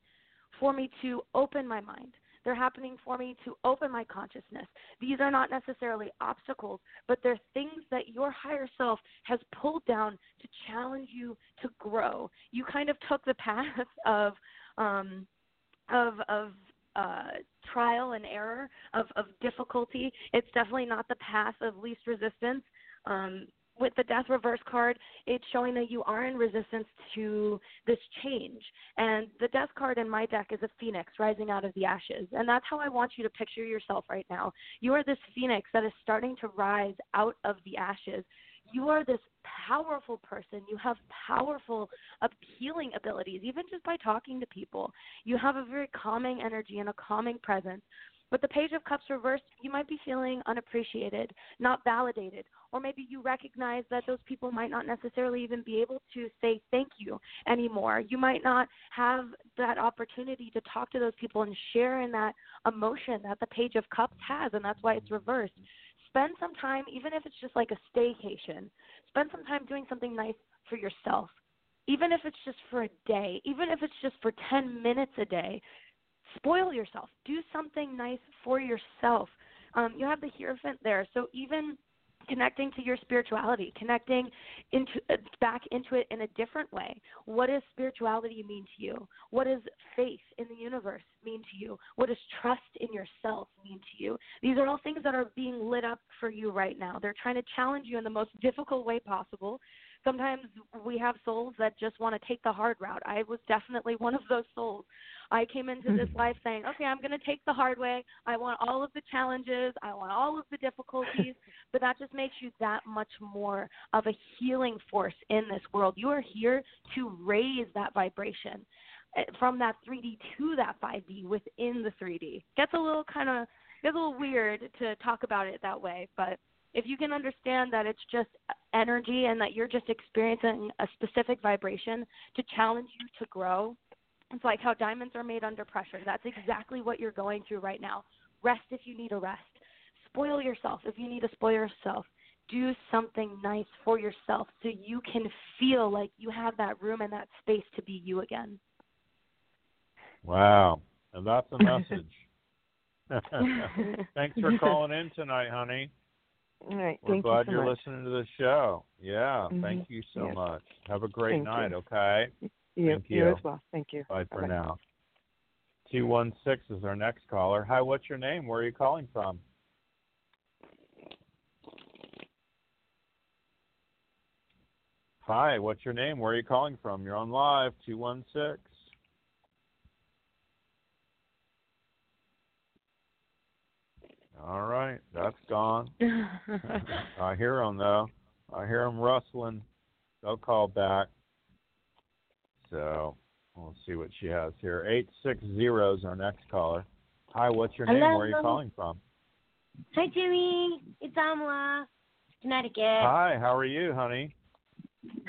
for me to open my mind. They're happening for me to open my consciousness. These are not necessarily obstacles, but they're things that your higher self has pulled down to challenge you to grow. You kind of took the path of um, of of uh, trial and error, of of difficulty. It's definitely not the path of least resistance. Um, with the death reverse card, it's showing that you are in resistance to this change. And the death card in my deck is a phoenix rising out of the ashes. And that's how I want you to picture yourself right now. You are this phoenix that is starting to rise out of the ashes. You are this powerful person. You have powerful appealing abilities, even just by talking to people. You have a very calming energy and a calming presence. But the Page of Cups reversed, you might be feeling unappreciated, not validated, or maybe you recognize that those people might not necessarily even be able to say thank you anymore. You might not have that opportunity to talk to those people and share in that emotion that the Page of Cups has, and that's why it's reversed. Spend some time, even if it's just like a staycation, spend some time doing something nice for yourself. Even if it's just for a day, even if it's just for 10 minutes a day, spoil yourself. Do something nice for yourself. Um, you have the Hierophant there, so even connecting to your spirituality, connecting into uh, back into it in a different way. What does spirituality mean to you? What does faith in the universe mean to you? What does trust in yourself mean to you? These are all things that are being lit up for you right now. They're trying to challenge you in the most difficult way possible. Sometimes we have souls that just want to take the hard route. I was definitely one of those souls. I came into this life saying, okay, I'm going to take the hard way. I want all of the challenges. I want all of the difficulties. but that just makes you that much more of a healing force in this world. You are here to raise that vibration eh, from that 3D to that 5D within the 3D. Gets a little kind of gets a little weird to talk about it that way, but if you can understand that it's just energy and that you're just experiencing a specific vibration to challenge you to grow, it's like how diamonds are made under pressure. That's exactly what you're going through right now. Rest if you need a rest. Spoil yourself if you need to spoil yourself. Do something nice for yourself so you can feel like you have that room and that space to be you again. Wow. And that's a message. Thanks for calling in tonight, honey. All right. We're Thank glad you so are listening to the show. Yeah. Mhm. Thank you so Yes. much. Have a great Thank night, you. okay? You, Thank you you. as well. Thank you. Bye for Bye-bye. now. 216 is our next caller. Hi, what's your name? Where are you calling from? Hi, what's your name? Where are you calling from? You're on live, 216. All right, that's gone. I hear them though. I hear them rustling. They'll call back. So we'll see what she has here. Eight six zero is our next caller. Hi, what's your name? Where are you calling from? Hi, Jimmy. It's Amla, Connecticut. Hi, how are you, honey?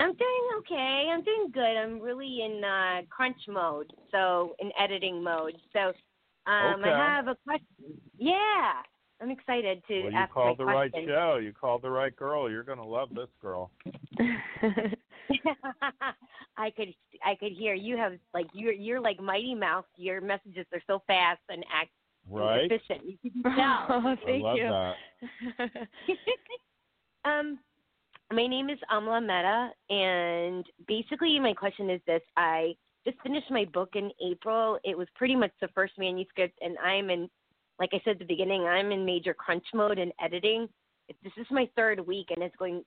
I'm doing okay. I'm doing good. I'm really in uh, crunch mode, so in editing mode. So um, Okay. I have a question. Yeah, I'm excited to Well, you ask called my the right show. You called the right girl. You're gonna love this girl. I could I could hear you have like you're you're like Mighty Mouse. Your messages are so fast and act Right? efficient. You can tell. I love that. um, my name is Amla Mehta, and basically my question is this: I just finished my book in April. It was pretty much the first manuscript, and I'm in, like I said at the beginning, I'm in major crunch mode and editing. This is my third week, and it's going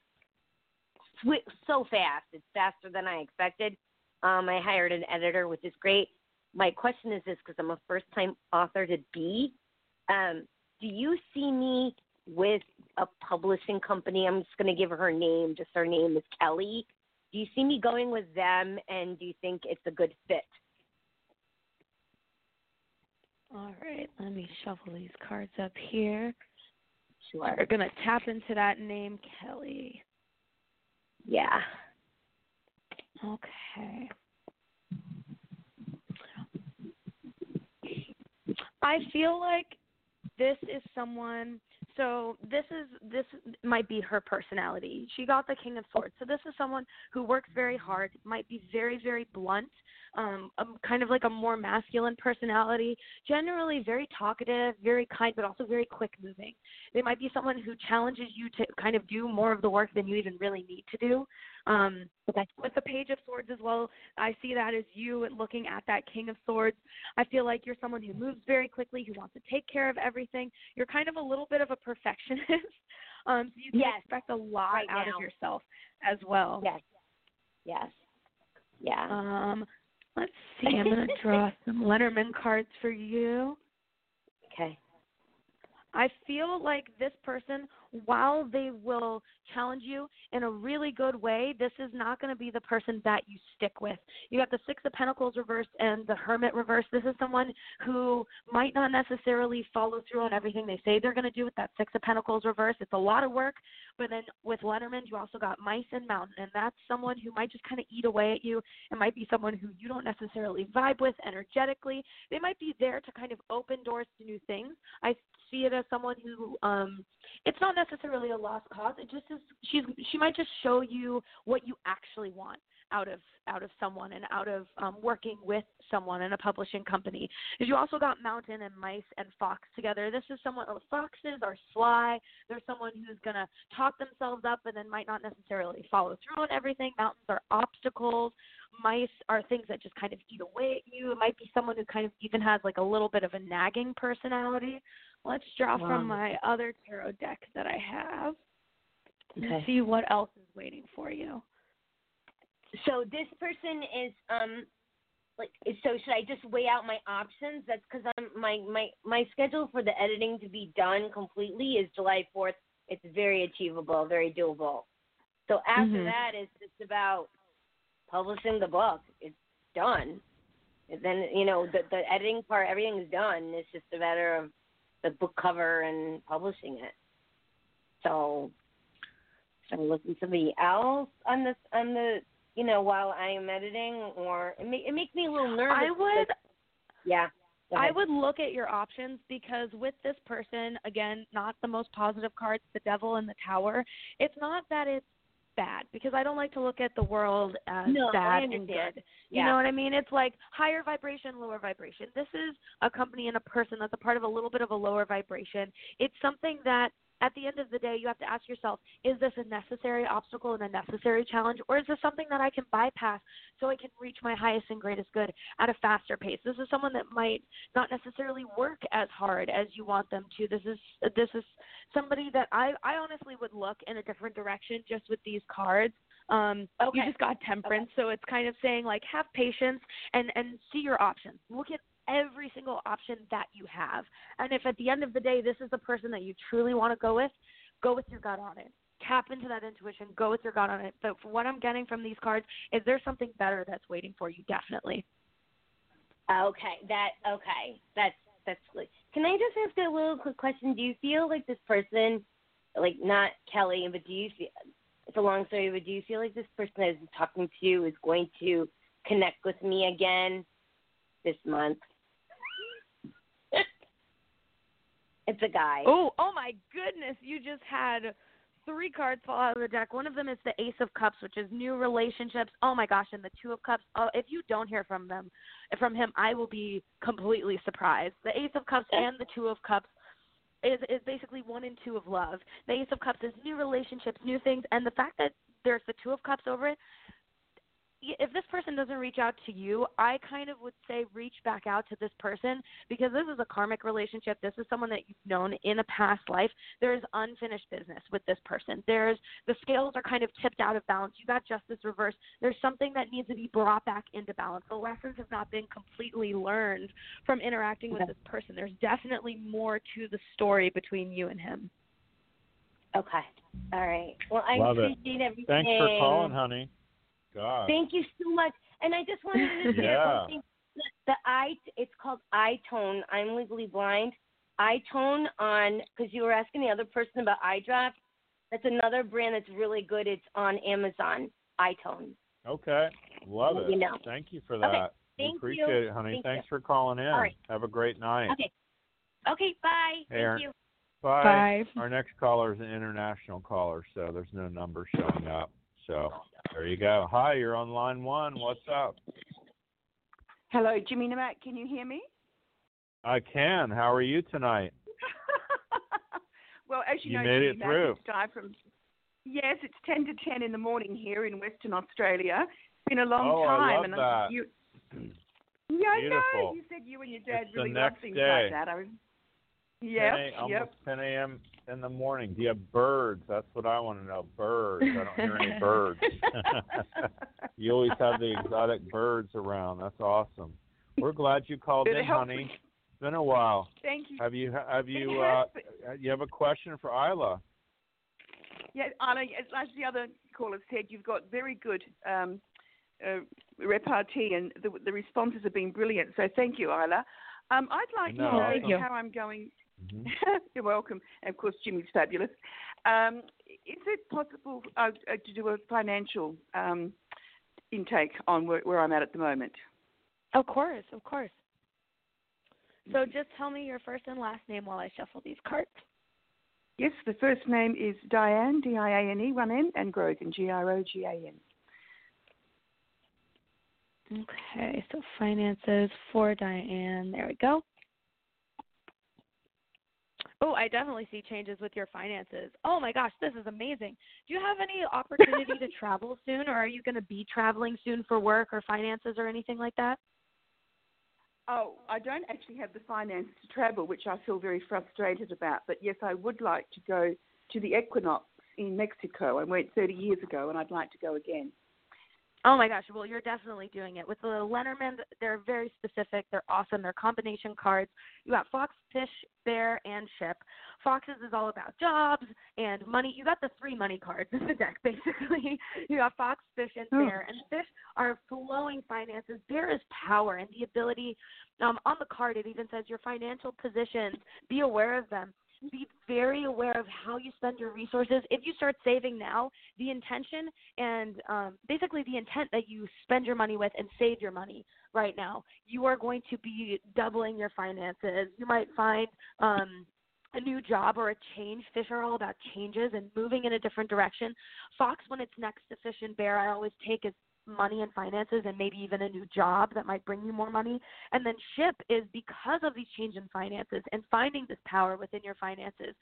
so fast. It's faster than I expected. Um, I hired an editor, which is great. My question is this because I'm a first time author to be. Um, do you see me with a publishing company? I'm just going to give her her name. Just her name is Kelly. Do you see me going with them, and do you think it's a good fit? All right, let me shuffle these cards up here. Sure. We're gonna tap into that name, Kelly. Yeah. Okay. I feel like this is someone so this is this might be her personality. She got the King of Swords. So this is someone who works very hard, might be very very blunt, um, um kind of like a more masculine personality, generally very talkative, very kind but also very quick moving. They might be someone who challenges you to kind of do more of the work than you even really need to do. Um, With the Page of Swords as well, I see that as you looking at that King of Swords. I feel like you're someone who moves very quickly, who wants to take care of everything. You're kind of a little bit of a perfectionist, um, so you can Yes. expect a lot Right out now. of yourself as well. Yes. Yes. Yeah. Um, let's see. I'm going to draw some Lenormand cards for you. Okay. I feel like this person, while they will challenge you in a really good way, this is not going to be the person that you stick with. You have the Six of Pentacles reversed and the Hermit reversed. This is someone who might not necessarily follow through on everything they say they're going to do with that Six of Pentacles reversed. It's a lot of work, but then with Lenormand, you also got Mice and Mountain, and that's someone who might just kind of eat away at you. It might be someone who you don't necessarily vibe with energetically. They might be there to kind of open doors to new things. I see it as someone who um it's not necessarily a lost cause. It just is she's she might just show you what you actually want out of out of someone and out of um working with someone in a publishing company. Because you also got mountain and mice and fox together. This is someone oh, foxes are sly. They're someone who's to talk themselves up and then might not necessarily follow through on everything. Mountains are obstacles. Mice are things that just kind of eat away at you. It might be someone who kind of even has like a little bit of a nagging personality Let's draw Wow. from my other tarot deck that I have and see what else is waiting for you. So this person is um like so should I just weigh out my options? That's because I'm my my my schedule for the editing to be done completely is July fourth. It's very achievable, very doable. So after Mhm. that, it's just about publishing the book. It's done. And then you know the the editing part, everything is done. It's just a matter of the book cover and publishing it. So should I listen to somebody else on this on the you know while I am editing, or it, ma- it makes me a little nervous. I would because- yeah. I would look at your options because with this person, again, not the most positive cards, the devil and the tower. It's not that it's bad because I don't like to look at the world as No, bad and good. You Yeah. know what I mean? It's like higher vibration, lower vibration. This is a company and a person that's a part of a little bit of a lower vibration. It's something that at the end of the day, you have to ask yourself, is this a necessary obstacle and a necessary challenge, or is this something that I can bypass so I can reach my highest and greatest good at a faster pace? This is someone that might not necessarily work as hard as you want them to. This is this is somebody that I I honestly would look in a different direction just with these cards. Um, Okay. You just got temperance, so it's kind of saying like have patience and and see your options. Look at every single option that you have, and if at the end of the day this is the person that you truly want to go with, go with your gut on it. Tap into that intuition. Go with your gut on it. But what I'm getting from these cards, is there something better that's waiting for you? Definitely. Okay, that okay. That's that's good. Can I just ask a little quick question? Do you feel like this person, like not Kelly, but do you feel? It's a long story, but do you feel like this person that is talking to is going to connect with me again this month? It's a guy. Oh, oh my goodness! You just had three cards fall out of the deck. One of them is the Ace of Cups, which is new relationships. Oh my gosh! And the Two of Cups. Oh, if you don't hear from them, from him, I will be completely surprised. The Ace of Cups and the Two of Cups is is basically one and two of love. The Ace of Cups is new relationships, new things, and the fact that there's the Two of Cups over it. Y- If this person doesn't reach out to you, I kind of would say reach back out to this person because this is a karmic relationship. This is someone that you've known in a past life. There's unfinished business with this person. There's the scales are kind of tipped out of balance. You got justice reversed. There's something that needs to be brought back into balance. The lessons have not been completely learned from interacting with Okay. this person. There's definitely more to the story between you and him. Okay. All right. Well, I Love it. everything. Thanks for calling, honey. God. Thank you so much. And I just wanted to share Yeah. one thing. The, the i it's called iTone. I'm legally blind. iTone on because you were asking the other person about eye drops. That's another brand that's really good. It's on Amazon. iTone. Okay. Love it. me know. Thank you for that. Okay. We Thank appreciate you. it, honey. Thank Thanks you. for calling in. All right. Have a great night. Okay. Okay. Bye. Hey, Aaron. Thank you. Bye. Bye. Our next caller is an international caller, so there's no number showing up. So there you go. Hi, you're on line one. What's up? Hello, Jimmy Namak. Can you hear me? I can. How are you tonight? Well, as you, You know, made Jimmy it through. From. Yes, it's ten to ten in the morning here in Western Australia. It's been a long Oh, I time, love and that. you. Yeah, I know. Beautiful. You said you and your dad It's really love things day. like that. I was. 10 Yep. a- almost Yep. 10 a.m. in the morning. Do you have birds? That's what I want to know. Birds. I don't hear any birds. you always have the exotic birds around. That's awesome. We're glad you called in, honey. me. It's been a while. Thank you. Have you have you It uh you have a question for Isla? Yeah, Anna, as the other caller said, you've got very good um, uh, repartee, and the, the responses have been brilliant. So thank you, Isla. Um, I'd like No, to know you. how I'm going. Mm-hmm. You're welcome. And of course, Jimmy's fabulous. Um, is it possible uh, uh, to do a financial um, intake on where, where I'm at at the moment? Of course, of course. So just tell me your first and last name while I shuffle these cards. Yes, the first name is Diane, D I A N E, one N, and Grogan, G R O G A N. Okay, so finances for Diane. There we go. Oh, I definitely see changes with your finances. Oh my gosh, this is amazing. Do you have any opportunity to travel soon, or are you going to be traveling soon for work or finances or anything like that? Oh, I don't actually have the finances to travel, which I feel very frustrated about. But yes, I would like to go to the equinox in Mexico. I went 30 years ago, and I'd like to go again. Oh my gosh, well, you're definitely doing it. With the Lenormand, they're very specific. They're awesome. They're combination cards. You got fox, fish, bear, and ship. Foxes is all about jobs and money. You got the three money cards in the deck, basically. You got fox, fish, and bear. And fish are flowing finances. Bear is power and the ability. Um, on the card, it even says your financial positions. Be aware of them. Be very aware of how you spend your resources. If you start saving now, the intention and um, basically the intent that you spend your money with and save your money right now, you are going to be doubling your finances. You might find um, a new job or a change. Fish are all about changes and moving in a different direction. Fox, when it's next to fish and bear, I always take as money and finances and maybe even a new job that might bring you more money. And then ship is because of these change in finances and finding this power within your finances,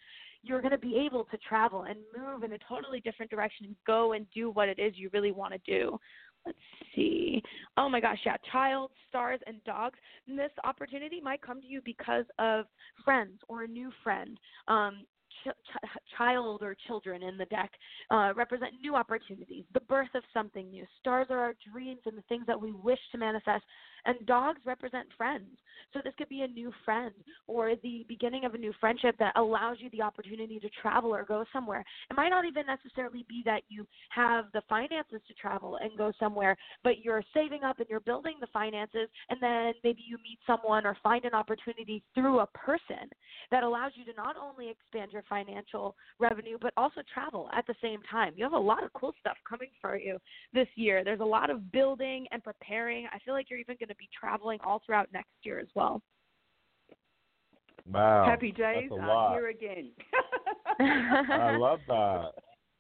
you're going to be able to travel and move in a totally different direction and go and do what it is you really want to do. Let's see. Oh my gosh, yeah, child, stars, and dogs. And this opportunity might come to you because of friends or a new friend. Um, ch- ch- child or children in the deck uh, represent new opportunities, the birth of something new. Stars are our dreams and the things that we wish to manifest, and dogs represent friends. So this could be a new friend or the beginning of a new friendship that allows you the opportunity to travel or go somewhere. It might not even necessarily be that you have the finances to travel and go somewhere, but you're saving up and you're building the finances, and then maybe you meet someone or find an opportunity through a person that allows you to not only expand your financial revenue, but also travel at the same time. You have a lot of cool stuff coming for you this year. There's a lot of building and preparing. I feel like you're even going to be traveling all throughout next year as well. Wow. Happy days. That's a I'm lot. here again. I love that.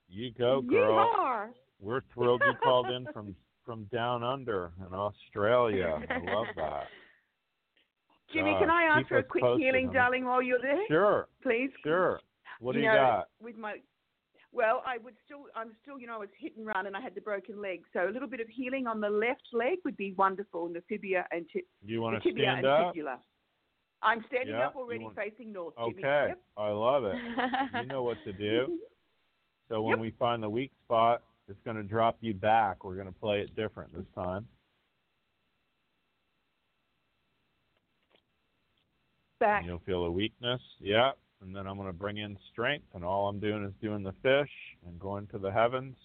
You go, girl. Yeehaw. We're thrilled you called in from from down under in Australia. I love that. Jimmy, Uh, can I ask for a quick healing, honey. darling, while you're there? Sure. Please. Sure. What do you know, got? With my, well, I would still, I'm still, you know, I was hit and run, and I had the broken leg, so a little bit of healing on the left leg would be wonderful, and the fibia and ti- You want to stand up? fibula. I'm standing Yeah, up already, want- facing north. Okay. Yep. I love it. You know what to do. So when we find the weak spot, it's going to drop you back. We're going to play it different this time. Back. And you'll feel a weakness. Yeah. And then I'm going to bring in strength, and all I'm doing is doing the fish and going to the heavens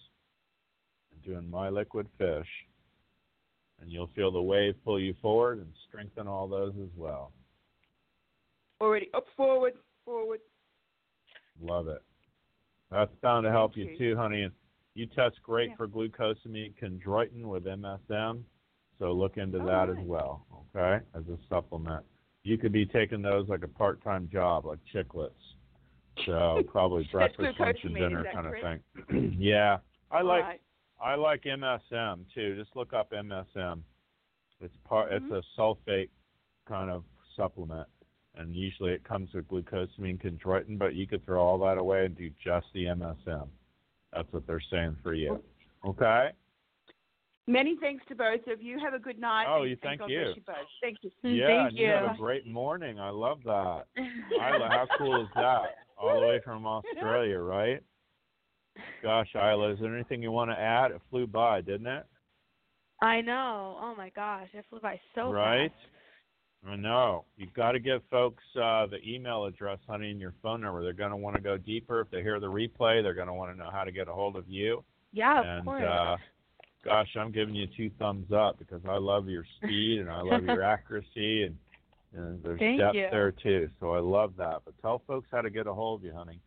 and doing my liquid fish. And you'll feel the wave pull you forward and strengthen all those as well. Already up, forward, forward. Love it. That's bound to help you, too, honey. You test great Yeah. for glucosamine chondroitin with MSM, so look into that as well, okay, as a supplement. You could be taking those like a part-time job, like chiclets. So probably breakfast, lunch, and dinner kind of correct? thing. yeah, I All like right. I like MSM too. Just look up MSM. It's part. Mm-hmm. It's a sulfate kind of supplement, and usually it comes with glucosamine chondroitin. But you could throw all that away and do just the MSM. That's what they're saying for you. Okay. Many thanks to both of you. Have a good night. Oh, you- and thank you. You both. Thank you. Yeah, Thank and you have a great morning. I love that. Isla, how cool is that? All the way from Australia, right? Gosh, Isla, is there anything you want to add? It flew by, didn't it? I know. Oh my gosh, it flew by so right? fast. I know. You've got to give folks uh, the email address, honey, and your phone number. They're going to want to go deeper. If they hear the replay, they're going to want to know how to get a hold of you. Yeah, of and course. uh, gosh, I'm giving you two thumbs up because I love your speed and I love your accuracy and, and there's Thank depth you. there too. So I love that. But tell folks how to get a hold of you, honey.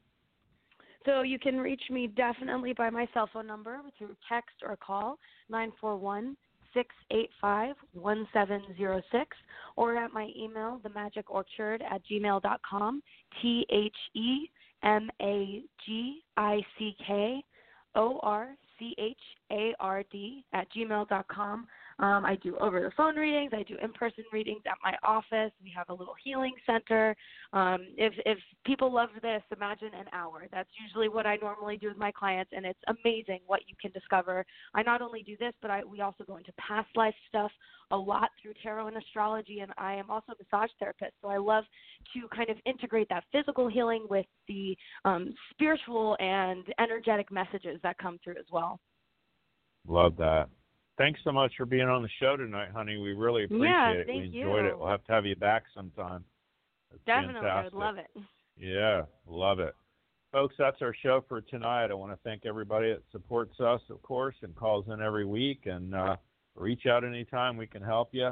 So you can reach me definitely by my cell phone number through text or call nine four one six eight five one seven zero six or at my email themagickorchard at gmail dot com T H E M A G I C K O R C H A R D at gmail dot com. Um, I do over the phone readings. I do in person readings at my office. We have a little healing center. Um, if if people love this, imagine an hour. That's usually what I normally do with my clients, and it's amazing what you can discover. I not only do this, but I we also go into past life stuff a lot through tarot and astrology, and I am also a massage therapist. So I love to kind of integrate that physical healing with the um, spiritual and energetic messages that come through as well. Love that. Thanks so much for being on the show tonight, honey. We really appreciate Yeah, it. we enjoyed you. it. We'll have to have you back sometime. That's Definitely, I would love it. Yeah, love it. Folks, that's our show for tonight. I want to thank everybody that supports us, of course, and calls in every week. And uh, reach out anytime we can help you.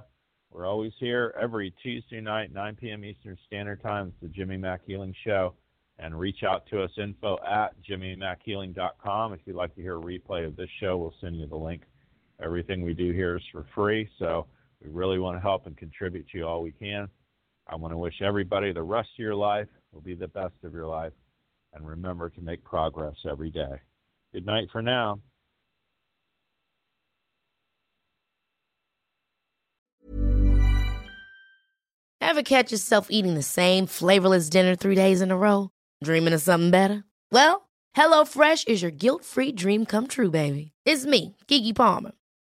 We're always here every Tuesday night, 9 p.m. Eastern Standard Time. It's the Jimmy Mack Healing Show. And reach out to us, info at jimmymackhealing.com. If you'd like to hear a replay of this show, we'll send you the link. Everything we do here is for free, so we really want to help and contribute to you all we can. I want to wish everybody the rest of your life will be the best of your life, and remember to make progress every day. Good night for now. Ever catch yourself eating the same flavorless dinner three days in a row? Dreaming of something better? Well, HelloFresh is your guilt free dream come true, baby. It's me, Keke Palmer.